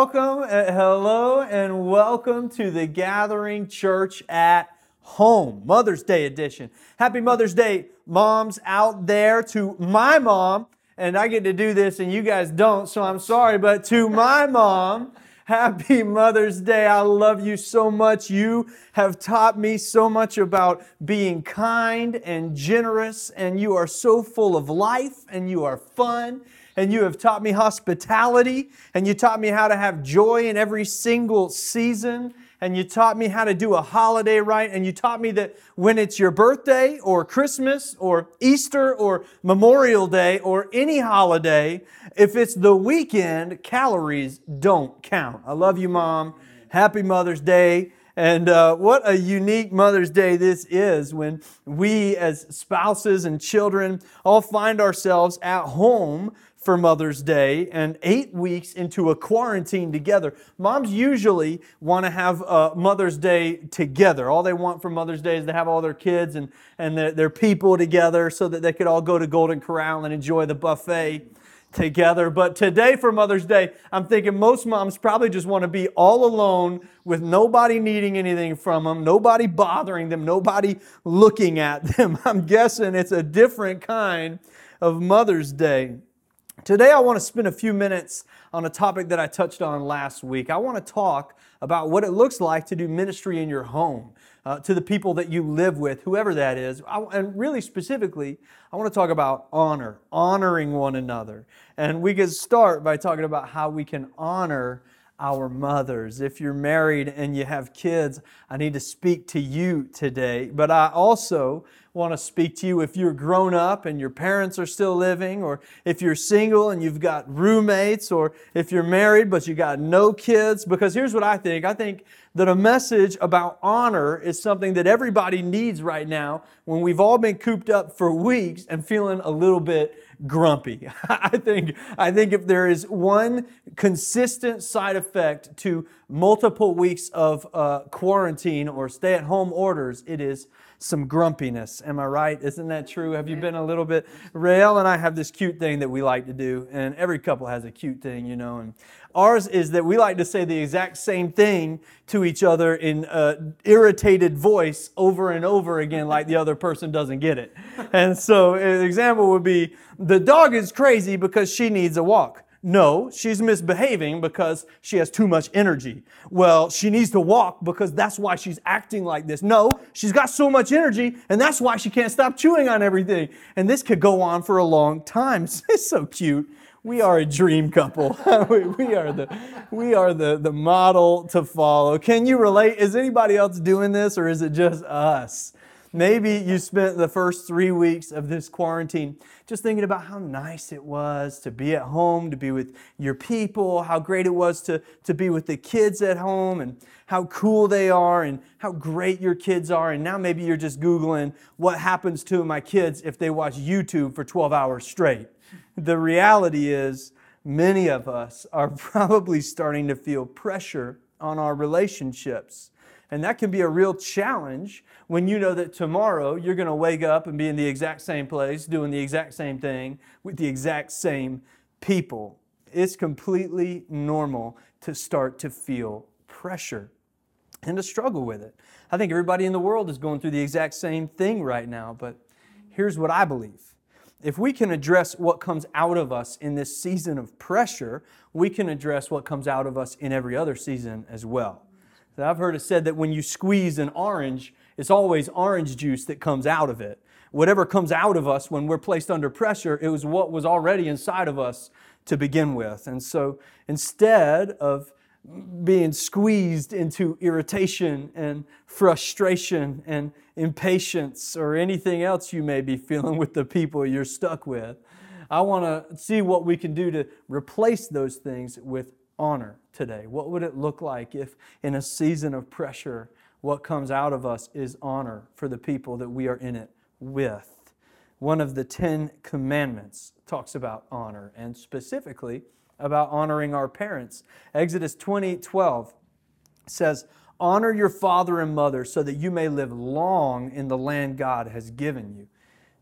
Welcome, uh, hello, and welcome to the Gathering Church at Home, Mother's Day edition. Happy Mother's Day, moms out there, to my mom, and I get to do this and you guys don't, so I'm sorry, but to my mom, Happy Mother's Day. I love you so much. You have taught me so much about being kind and generous, and you are so full of life and you are fun. And you have taught me hospitality, and you taught me how to have joy in every single season and you taught me how to do a holiday right, and you taught me that when it's your birthday or Christmas or Easter or Memorial Day or any holiday, if it's the weekend, calories don't count. I love you, Mom. Happy Mother's Day. And uh, what a unique Mother's Day this is when we, as spouses and children, all find ourselves at home for Mother's Day and eight weeks into a quarantine together. Moms usually want to have uh, Mother's Day together. All they want for Mother's Day is to have all their kids and, and their, their people together so that they could all go to Golden Corral and enjoy the buffet together. But today for Mother's Day, I'm thinking most moms probably just want to be all alone with nobody needing anything from them, nobody bothering them, nobody looking at them. I'm guessing it's a different kind of Mother's Day. Today, I want to spend a few minutes on a topic that I touched on last week. I want to talk about what it looks like to do ministry in your home, uh, to the people that you live with, whoever that is. I, and really specifically, I want to talk about honor, honoring one another. And we can start by talking about how we can honor our mothers. If you're married and you have kids, I need to speak to you today. But I also want to speak to you if you're grown up and your parents are still living, or if you're single and you've got roommates, or if you're married but you got no kids. Because here's what I think I think that a message about honor is something that everybody needs right now when we've all been cooped up for weeks and feeling a little bit grumpy. I think, I think if there is one consistent side effect to multiple weeks of uh, quarantine or stay at home orders, it is some grumpiness. Am I right? Isn't that true? Have you been a little bit? Rael and I have this cute thing that we like to do, and every couple has a cute thing, you know. And ours is that we like to say the exact same thing to each other in an irritated voice over and over again, like the other person doesn't get it. And so, an example would be the dog is crazy because she needs a walk. No, she's misbehaving because she has too much energy. Well, she needs to walk because that's why she's acting like this. No, she's got so much energy and that's why she can't stop chewing on everything. And this could go on for a long time. It's so cute. We are a dream couple. we are the we are the, the model to follow. Can you relate? Is anybody else doing this or is it just us? Maybe you spent the first three weeks of this quarantine just thinking about how nice it was to be at home, to be with your people, how great it was to, to be with the kids at home, and how cool they are, and how great your kids are. And now maybe you're just Googling what happens to my kids if they watch YouTube for 12 hours straight. The reality is, many of us are probably starting to feel pressure on our relationships. And that can be a real challenge when you know that tomorrow you're going to wake up and be in the exact same place, doing the exact same thing with the exact same people. It's completely normal to start to feel pressure and to struggle with it. I think everybody in the world is going through the exact same thing right now, but here's what I believe. If we can address what comes out of us in this season of pressure, we can address what comes out of us in every other season as well. I've heard it said that when you squeeze an orange, it's always orange juice that comes out of it. Whatever comes out of us when we're placed under pressure, it was what was already inside of us to begin with. And so instead of being squeezed into irritation and frustration and impatience or anything else you may be feeling with the people you're stuck with, I want to see what we can do to replace those things with honor today? What would it look like if, in a season of pressure, what comes out of us is honor for the people that we are in it with? One of the Ten Commandments talks about honor, and specifically about honoring our parents. Exodus 20 12 says, Honor your father and mother so that you may live long in the land God has given you.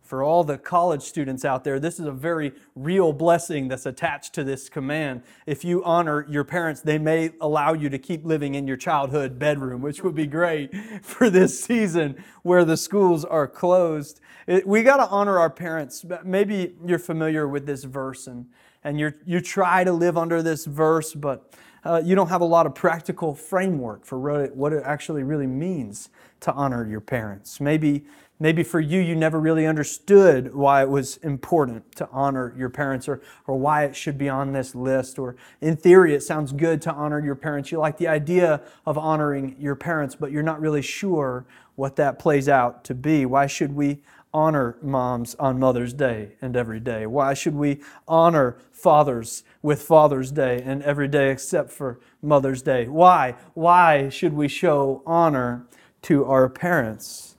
For all the college students out there, this is a very real blessing that's attached to this command. If you honor your parents, they may allow you to keep living in your childhood bedroom, which would be great for this season where the schools are closed. It, we got to honor our parents. Maybe you're familiar with this verse and, and you you try to live under this verse, but uh, you don't have a lot of practical framework for what it, what it actually really means to honor your parents. Maybe Maybe for you, you never really understood why it was important to honor your parents or, or why it should be on this list. Or in theory, it sounds good to honor your parents. You like the idea of honoring your parents, but you're not really sure what that plays out to be. Why should we honor moms on Mother's Day and every day? Why should we honor fathers with Father's Day and every day except for Mother's Day? Why? Why should we show honor to our parents?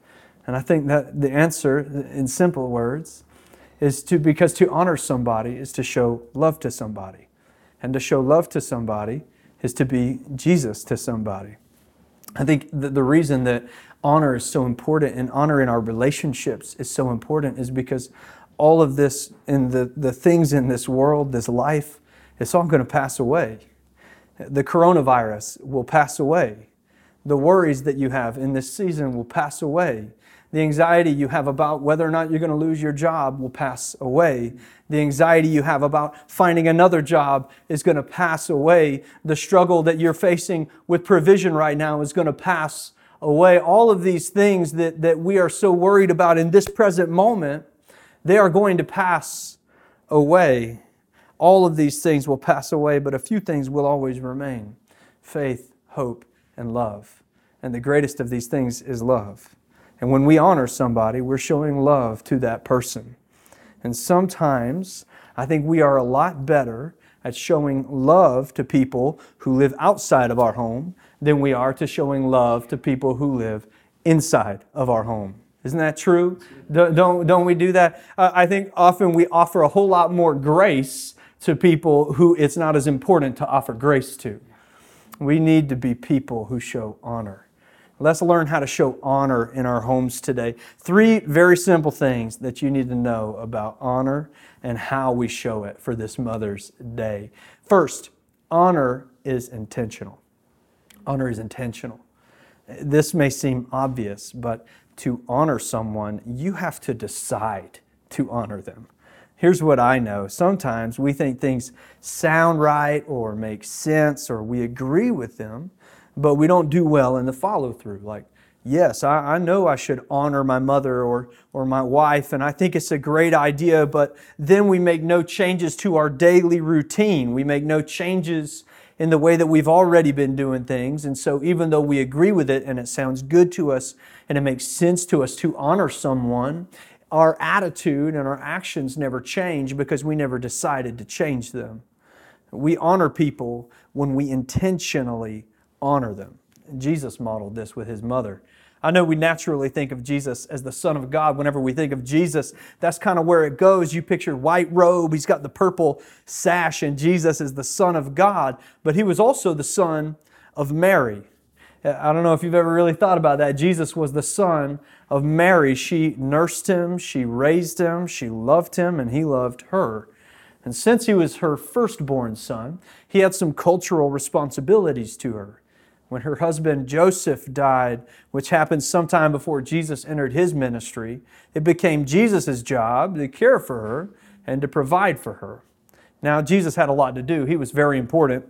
And I think that the answer, in simple words, is to because to honor somebody is to show love to somebody. And to show love to somebody is to be Jesus to somebody. I think that the reason that honor is so important and honor in our relationships is so important is because all of this and the, the things in this world, this life, it's all going to pass away. The coronavirus will pass away. The worries that you have in this season will pass away. The anxiety you have about whether or not you're going to lose your job will pass away. The anxiety you have about finding another job is going to pass away. The struggle that you're facing with provision right now is going to pass away. All of these things that, that we are so worried about in this present moment, they are going to pass away. All of these things will pass away, but a few things will always remain faith, hope, and love. And the greatest of these things is love. And when we honor somebody, we're showing love to that person. And sometimes I think we are a lot better at showing love to people who live outside of our home than we are to showing love to people who live inside of our home. Isn't that true? Don't, don't we do that? Uh, I think often we offer a whole lot more grace to people who it's not as important to offer grace to. We need to be people who show honor. Let's learn how to show honor in our homes today. Three very simple things that you need to know about honor and how we show it for this Mother's Day. First, honor is intentional. Honor is intentional. This may seem obvious, but to honor someone, you have to decide to honor them. Here's what I know. Sometimes we think things sound right or make sense or we agree with them, but we don't do well in the follow through. Like, yes, I, I, know I should honor my mother or, or my wife, and I think it's a great idea, but then we make no changes to our daily routine. We make no changes in the way that we've already been doing things. And so, even though we agree with it and it sounds good to us and it makes sense to us to honor someone, our attitude and our actions never change because we never decided to change them. We honor people when we intentionally honor them. Jesus modeled this with his mother. I know we naturally think of Jesus as the Son of God. Whenever we think of Jesus, that's kind of where it goes. You picture white robe, he's got the purple sash, and Jesus is the Son of God. But he was also the Son of Mary. Uh, I don't know if you've ever really thought about that. Jesus was the son of Mary. She nursed him, she raised him, she loved him, and he loved her. And since he was her firstborn son, he had some cultural responsibilities to her when her husband Joseph died, which happened sometime before Jesus entered his ministry, it became Jesus' job to care for her and to provide for her. Now, Jesus had a lot to do, he was very important.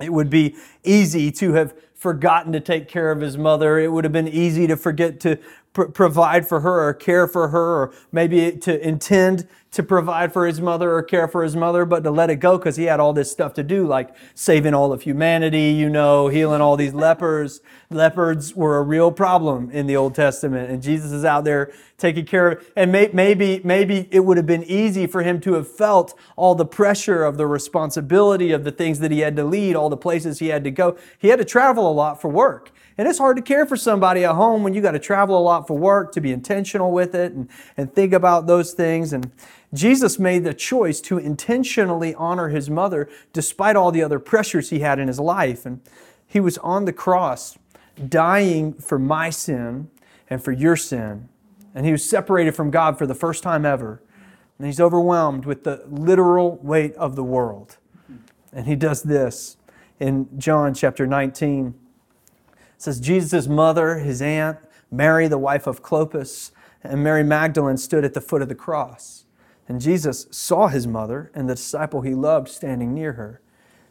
It would be easy to have forgotten to take care of his mother. It would have been easy to forget to pr- provide for her or care for her, or maybe to intend to provide for his mother or care for his mother, but to let it go because he had all this stuff to do, like saving all of humanity, you know, healing all these lepers. Leopards were a real problem in the Old Testament, and Jesus is out there taking care of. And may, maybe, maybe it would have been easy for him to have felt all the pressure of the responsibility of the things that he had to lead, all the places he had to go. He had to travel a lot for work. And it's hard to care for somebody at home when you got to travel a lot for work, to be intentional with it and, and think about those things. And Jesus made the choice to intentionally honor his mother despite all the other pressures he had in his life. And he was on the cross dying for my sin and for your sin And he was separated from God for the first time ever. And he's overwhelmed with the literal weight of the world. And he does this in John chapter 19. Says, Jesus' mother, his aunt, Mary, the wife of Clopas, and Mary Magdalene stood at the foot of the cross. And Jesus saw his mother and the disciple he loved standing near her.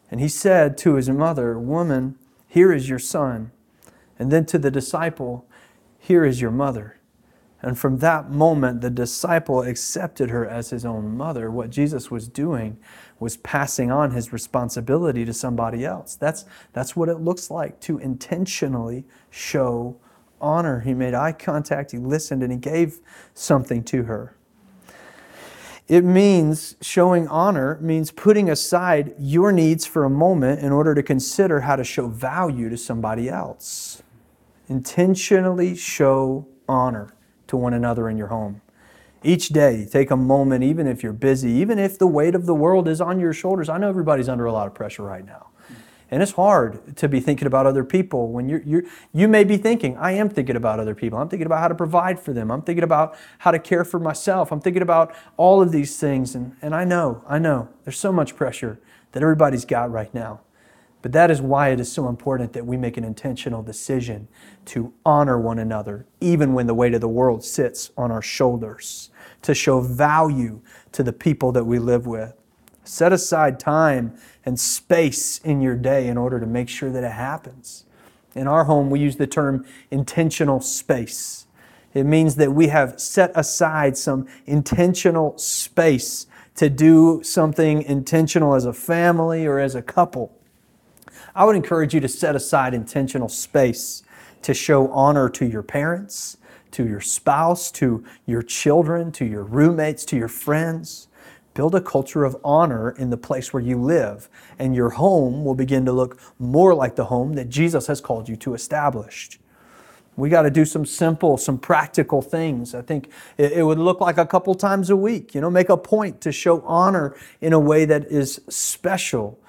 And he said to his mother, Woman, here is your son. And then to the disciple, Here is your mother. And from that moment, the disciple accepted her as his own mother. What Jesus was doing was passing on his responsibility to somebody else. That's, that's what it looks like to intentionally show honor. He made eye contact, he listened, and he gave something to her. It means showing honor means putting aside your needs for a moment in order to consider how to show value to somebody else. Intentionally show honor to one another in your home. Each day, take a moment, even if you're busy, even if the weight of the world is on your shoulders. I know everybody's under a lot of pressure right now. And it's hard to be thinking about other people when you're, you're, you may be thinking, I am thinking about other people. I'm thinking about how to provide for them. I'm thinking about how to care for myself. I'm thinking about all of these things. And, and I know, I know, there's so much pressure that everybody's got right now. But that is why it is so important that we make an intentional decision to honor one another, even when the weight of the world sits on our shoulders, to show value to the people that we live with. Set aside time and space in your day in order to make sure that it happens. In our home, we use the term intentional space. It means that we have set aside some intentional space to do something intentional as a family or as a couple. I would encourage you to set aside intentional space to show honor to your parents, to your spouse, to your children, to your roommates, to your friends. Build a culture of honor in the place where you live, and your home will begin to look more like the home that Jesus has called you to establish. We got to do some simple, some practical things. I think it, would look like a couple times a week. You know, make a point to show honor in a way that is special.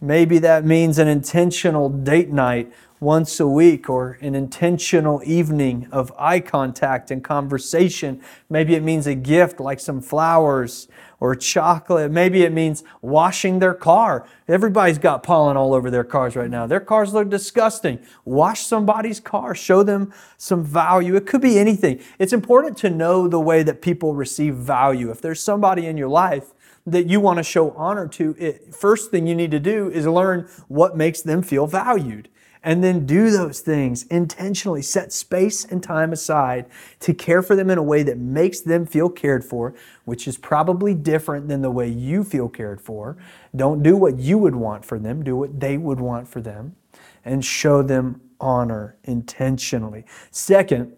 Maybe that means an intentional date night once a week or an intentional evening of eye contact and conversation. Maybe it means a gift like some flowers or chocolate. Maybe it means washing their car. Everybody's got pollen all over their cars right now. Their cars look disgusting. Wash somebody's car, show them some value. It could be anything. It's important to know the way that people receive value. If there's somebody in your life that you want to show honor to, it, first thing you need to do is learn what makes them feel valued and then do those things intentionally. Set space and time aside to care for them in a way that makes them feel cared for, which is probably different than the way you feel cared for. Don't do what you would want for them, do what they would want for them, and show them honor intentionally. Second,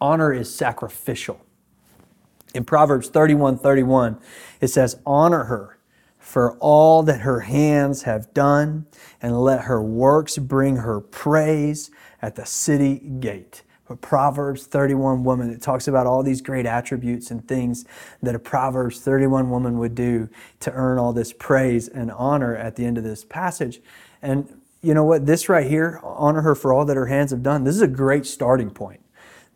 honor is sacrificial. In Proverbs 31 31, it says, Honor her for all that her hands have done, and let her works bring her praise at the city gate. But Proverbs 31 woman, it talks about all these great attributes and things that a Proverbs 31 woman would do to earn all this praise and honor at the end of this passage. And you know what? This right here, honor her for all that her hands have done, this is a great starting point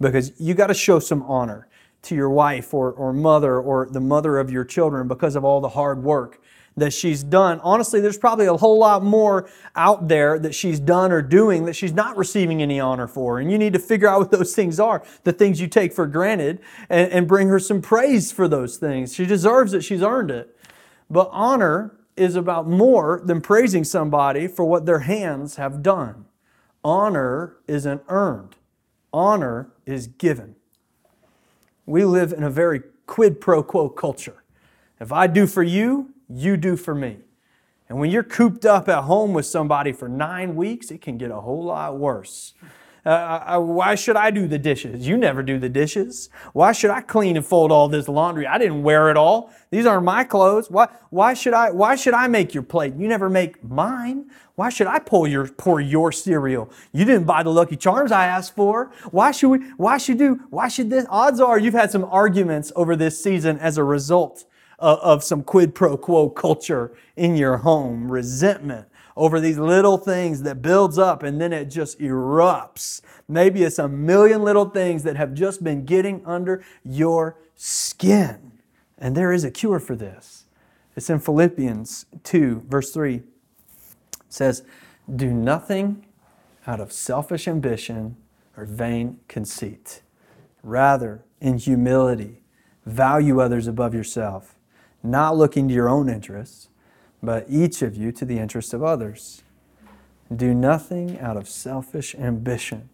because you got to show some honor to your wife or, or mother or the mother of your children because of all the hard work that she's done. Honestly, there's probably a whole lot more out there that she's done or doing that she's not receiving any honor for. And you need to figure out what those things are, the things you take for granted, and, and bring her some praise for those things. She deserves it, she's earned it. But honor is about more than praising somebody for what their hands have done. Honor isn't earned, honor is given. We live in a very quid pro quo culture. If I do for you, you do for me. And when you're cooped up at home with somebody for nine weeks, it can get a whole lot worse. Uh, uh, uh, why should I do the dishes? You never do the dishes. Why should I clean and fold all this laundry? I didn't wear it all. These aren't my clothes. Why, why, should, I, why should I make your plate? You never make mine. Why should I pour your, pour your cereal? You didn't buy the Lucky Charms I asked for. Why should we, why should do, why should this? Odds are you've had some arguments over this season as a result of some quid pro quo culture in your home, resentment over these little things that builds up and then it just erupts. Maybe it's a million little things that have just been getting under your skin. And there is a cure for this. It's in Philippians 2, verse 3. It says, Do nothing out of selfish ambition or vain conceit. Rather, in humility, value others above yourself, not looking to your own interests, but each of you to the interest of others. Do nothing out of selfish ambition.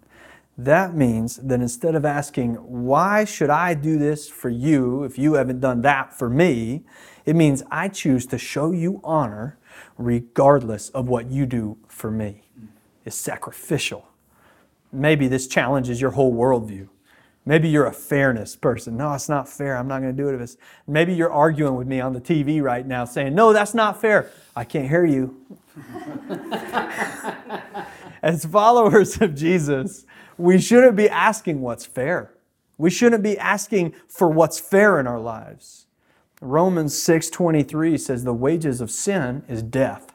That means that instead of asking, why should I do this for you if you haven't done that for me? It means I choose to show you honor regardless of what you do for me. It's sacrificial. Maybe this challenges your whole worldview. Maybe you're a fairness person. No, it's not fair. I'm not going to do it. If it's, maybe you're arguing with me on the TV right now saying, No, that's not fair. I can't hear you. As followers of Jesus, we shouldn't be asking what's fair. We shouldn't be asking for what's fair in our lives. Romans 6:23 says the wages of sin is death.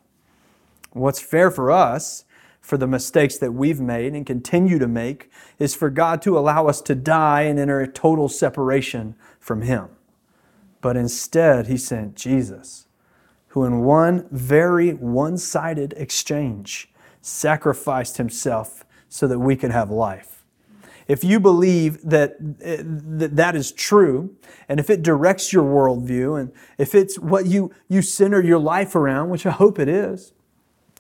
What's fair for us for the mistakes that we've made and continue to make is for God to allow us to die and enter a total separation from Him. But instead, He sent Jesus, who in one very one sided exchange sacrificed Himself so that we could have life. If you believe that that is true, and if it directs your worldview, and if it's what you, you center your life around, which I hope it is,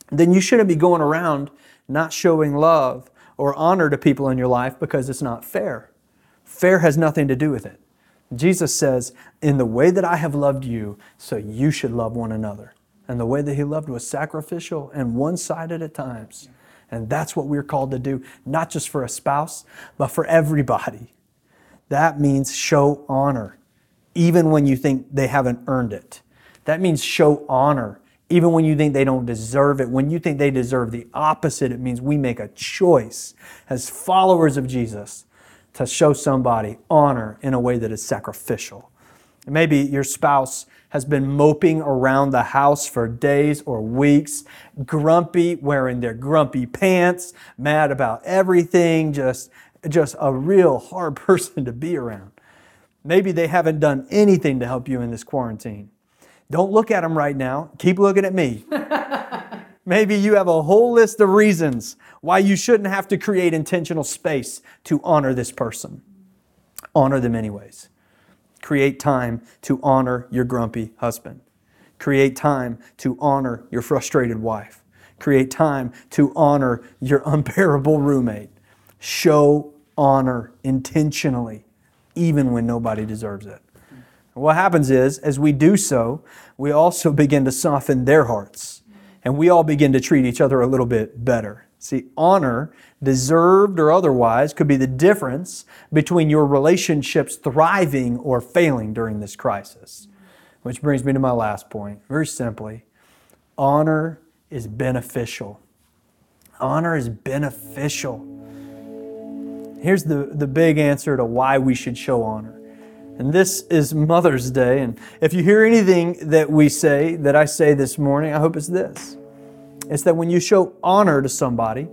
then you shouldn't be going around not showing love or honor to people in your life because it's not fair. Fair has nothing to do with it. Jesus says, In the way that I have loved you, so you should love one another. And the way that He loved was sacrificial and one sided at times. And that's what we're called to do, not just for a spouse, but for everybody. That means show honor, even when you think they haven't earned it. That means show honor, even when you think they don't deserve it, when you think they deserve the opposite, it means we make a choice as followers of Jesus to show somebody honor in a way that is sacrificial. Maybe your spouse has been moping around the house for days or weeks, grumpy, wearing their grumpy pants, mad about everything, just, just a real hard person to be around. Maybe they haven't done anything to help you in this quarantine. Don't look at them right now. Keep looking at me. Maybe you have a whole list of reasons why you shouldn't have to create intentional space to honor this person. Honor them anyways. Create time to honor your grumpy husband. Create time to honor your frustrated wife. Create time to honor your unbearable roommate. Show honor intentionally, even when nobody deserves it. What happens is, as we do so, we also begin to soften their hearts, and we all begin to treat each other a little bit better. See, honor, deserved or otherwise, could be the difference between your relationships thriving or failing during this crisis. Which brings me to my last point. Very simply, honor is beneficial. Honor is beneficial. Here's the, the big answer to why we should show honor and this is Mother's Day. And if you hear anything that we say, that I say this morning, I hope it's this. It's that when you show honor to somebody,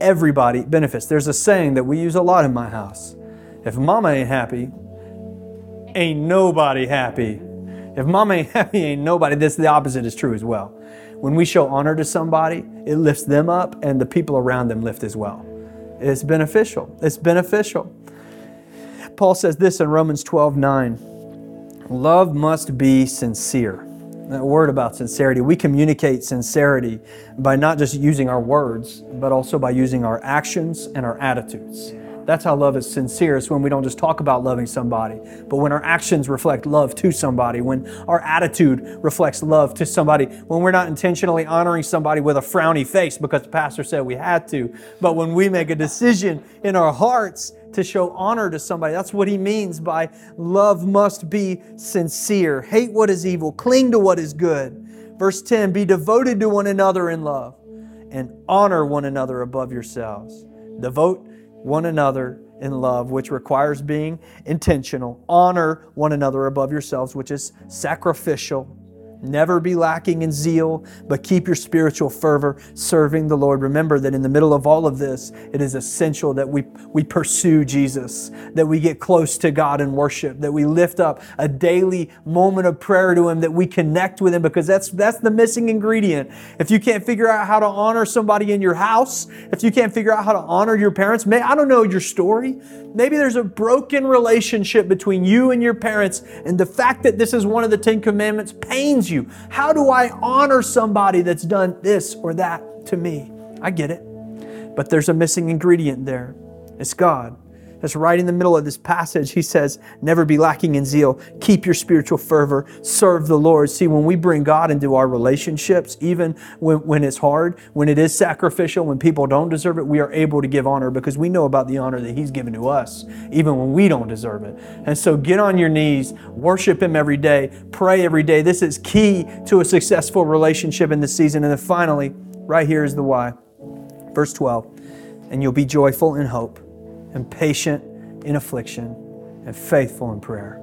everybody benefits. There's a saying that we use a lot in my house. If mama ain't happy, ain't nobody happy. If mama ain't happy, ain't nobody. This the opposite is true as well. When we show honor to somebody, it lifts them up and the people around them lift as well. It's beneficial. It's beneficial. Paul says this in Romans 12 9 Love must be sincere. That word about sincerity. We communicate sincerity by not just using our words, but also by using our actions and our attitudes. That's how love is sincere. It's when we don't just talk about loving somebody, but when our actions reflect love to somebody, when our attitude reflects love to somebody, when we're not intentionally honoring somebody with a frowny face because the pastor said we had to, but when we make a decision in our hearts to show honor to somebody. That's what he means by love must be sincere. Hate what is evil, cling to what is good. Verse 10 Be devoted to one another in love and honor one another above yourselves. Devote one another in love, which requires being intentional. Honor one another above yourselves, which is sacrificial. Never be lacking in zeal, but keep your spiritual fervor serving the Lord. Remember that in the middle of all of this, it is essential that we, we pursue Jesus, that we get close to God in worship, that we lift up a daily moment of prayer to Him, that we connect with Him, because that's, that's the missing ingredient. If you can't figure out how to honor somebody in your house, if you can't figure out how to honor your parents, may, I don't know your story. Maybe there's a broken relationship between you and your parents, and the fact that this is one of the Ten Commandments pains you. How do I honor somebody that's done this or that to me? I get it. But there's a missing ingredient there. It's God. That's right in the middle of this passage. He says, Never be lacking in zeal. Keep your spiritual fervor. Serve the Lord. See, when we bring God into our relationships, even when, when it's hard, when it is sacrificial, when people don't deserve it, we are able to give honor because we know about the honor that He's given to us, even when we don't deserve it. And so get on your knees, worship Him every day, pray every day. This is key to a successful relationship in this season. And then finally, right here is the why. Verse 12, and you'll be joyful in hope and patient in affliction and faithful in prayer.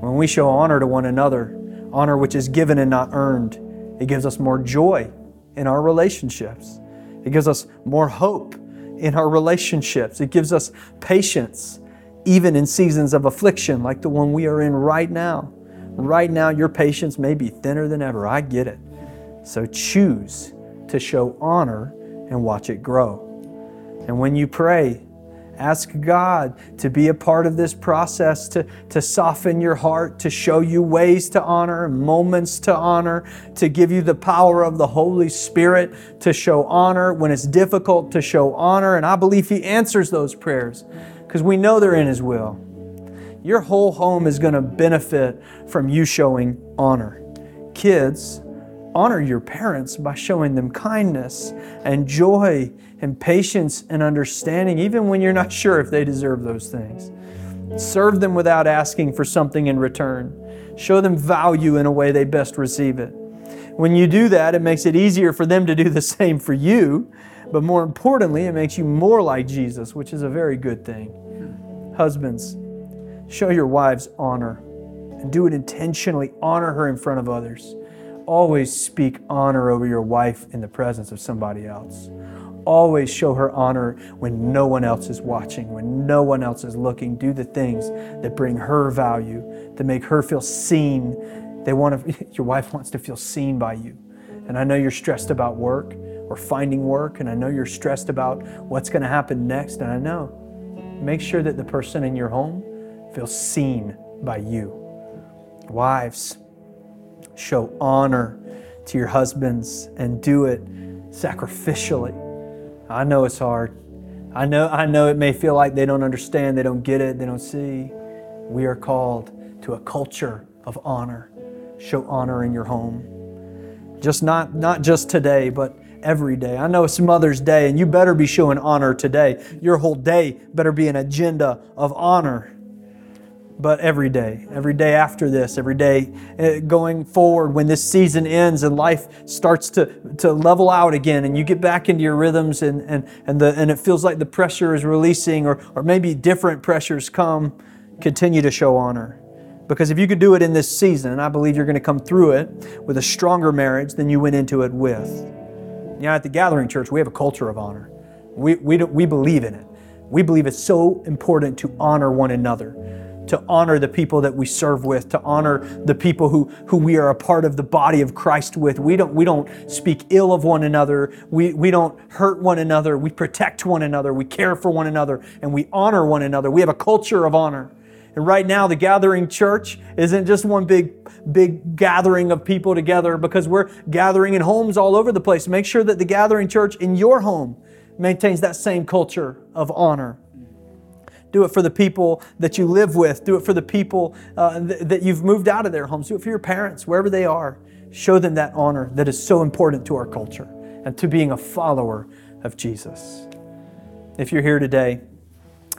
When we show honor to one another, honor which is given and not earned, it gives us more joy in our relationships. It gives us more hope in our relationships. It gives us patience, even in seasons of affliction like the one we are in right now. Right now, your patience may be thinner than ever. I get it. So choose to show honor and watch it grow. And when you pray, Ask God to be a part of this process, to, to soften your heart, to show you ways to honor, moments to honor, to give you the power of the Holy Spirit to show honor when it's difficult to show honor. And I believe He answers those prayers because we know they're in His will. Your whole home is going to benefit from you showing honor. Kids, honor your parents by showing them kindness and joy and patience and understanding, even when you're not sure if they deserve those things. Serve them without asking for something in return. Show them value in a way they best receive it. When you do that, it makes it easier for them to do the same for you, but more importantly, it makes you more like Jesus, which is a very good thing. Husbands, show your wives honor and do it intentionally. Honor her in front of others. Always speak honor over your wife in the presence of somebody else always show her honor when no one else is watching, when no one else is looking. Do the things that bring her value, that make her feel seen. They want to, your wife wants to feel seen by you. And I know you're stressed about work or finding work, and I know you're stressed about what's going to happen next. And I know. Make sure that the person in your home feels seen by you. Wives, show honor to your husbands and do it sacrificially I know it's hard. I know, I know it may feel like they don't understand, they don't get it, they don't see. We are called to a culture of honor. Show honor in your home. Just not, not just today, but every day. I know it's Mother's Day, and you better be showing honor today. Your whole day better be an agenda of honor but every day, every day after this, every day uh, going forward, when this season ends and life starts to, to level out again and you get back into your rhythms and, and, and, the, and it feels like the pressure is releasing or, or maybe different pressures come, continue to show honor. Because if you could do it in this season, I believe you're going to come through it with a stronger marriage than you went into it with. You know, at the Gathering Church, we have a culture of honor. We, we, we believe in it. We believe it's so important to honor one another to honor the people that we serve with, to honor the people who, who we are a part of the body of Christ with. We don't, we don't speak ill of one another. We, we don't hurt one another. We protect one another. We care for one another and we honor one another. We have a culture of honor. And right now, the gathering church isn't just one big, big gathering of people together because we're gathering in homes all over the place. Make sure that the gathering church in your home maintains that same culture of honor. Do it for the people that you live with. Do it for the people uh, th- that you've moved out of their homes. Do it for your parents, wherever they are. Show them that honor that is so important to our culture and to being a follower of Jesus. If you're here today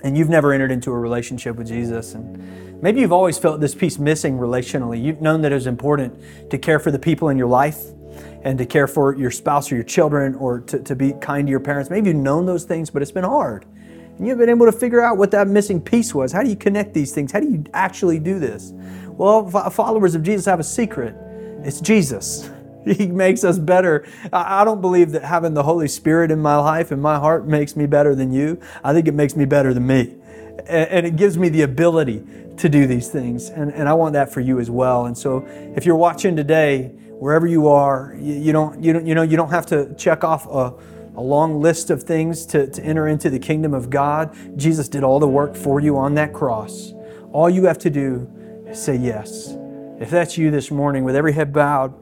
and you've never entered into a relationship with Jesus, and maybe you've always felt this piece missing relationally, you've known that it was important to care for the people in your life and to care for your spouse or your children or to, to be kind to your parents. Maybe you've known those things, but it's been hard. And you've been able to figure out what that missing piece was. How do you connect these things? How do you actually do this? Well, followers of Jesus have a secret. It's Jesus. He makes us better. I don't believe that having the Holy Spirit in my life and my heart makes me better than you. I think it makes me better than me. And it gives me the ability to do these things. And, and I want that for you as well. And so if you're watching today, wherever you are, you, you don't, you, don't, you, know, you don't have to check off a, a long list of things to, to enter into the kingdom of God. Jesus did all the work for you on that cross. All you have to do is say yes. If that's you this morning, with every head bowed,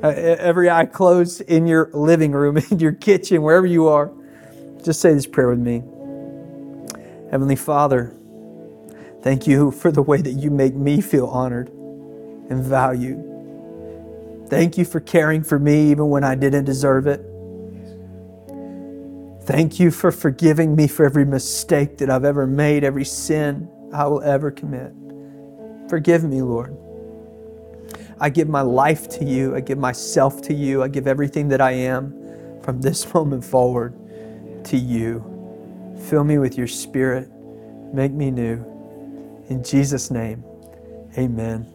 uh, every eye closed in your living room, in your kitchen, wherever you are, just say this prayer with me. Heavenly Father, thank you for the way that you make me feel honored and valued. Thank you for caring for me even when I didn't deserve it. Thank you for forgiving me for every mistake that I've ever made, every sin I will ever commit. Forgive me, Lord. I give my life to you. I give myself to you. I give everything that I am from this moment forward to you. Fill me with your spirit. Make me new. In Jesus' name, amen.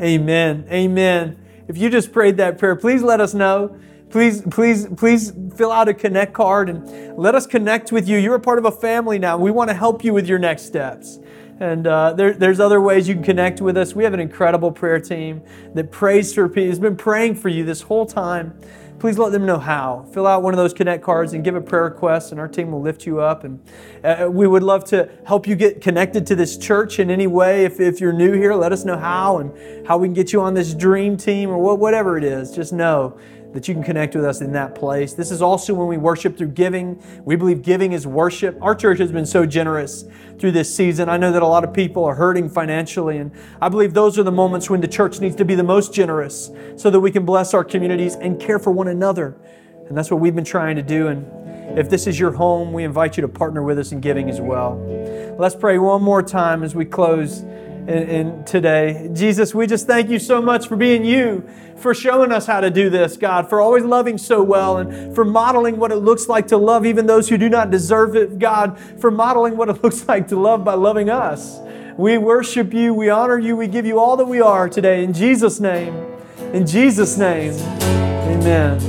Amen. Amen. If you just prayed that prayer, please let us know. Please, please, please fill out a connect card and let us connect with you. You're a part of a family now. We want to help you with your next steps. And uh, there, there's other ways you can connect with us. We have an incredible prayer team that prays for people, has been praying for you this whole time. Please let them know how. Fill out one of those connect cards and give a prayer request, and our team will lift you up. And uh, we would love to help you get connected to this church in any way. If, if you're new here, let us know how and how we can get you on this dream team or whatever it is. Just know that you can connect with us in that place. This is also when we worship through giving. We believe giving is worship. Our church has been so generous through this season. I know that a lot of people are hurting financially, and I believe those are the moments when the church needs to be the most generous so that we can bless our communities and care for one another. And that's what we've been trying to do. And if this is your home, we invite you to partner with us in giving as well. Let's pray one more time as we close in today. Jesus, we just thank you so much for being you, for showing us how to do this, God, for always loving so well, and for modeling what it looks like to love even those who do not deserve it, God, for modeling what it looks like to love by loving us. We worship you, we honor you, we give you all that we are today. In Jesus' name, in Jesus' name, amen.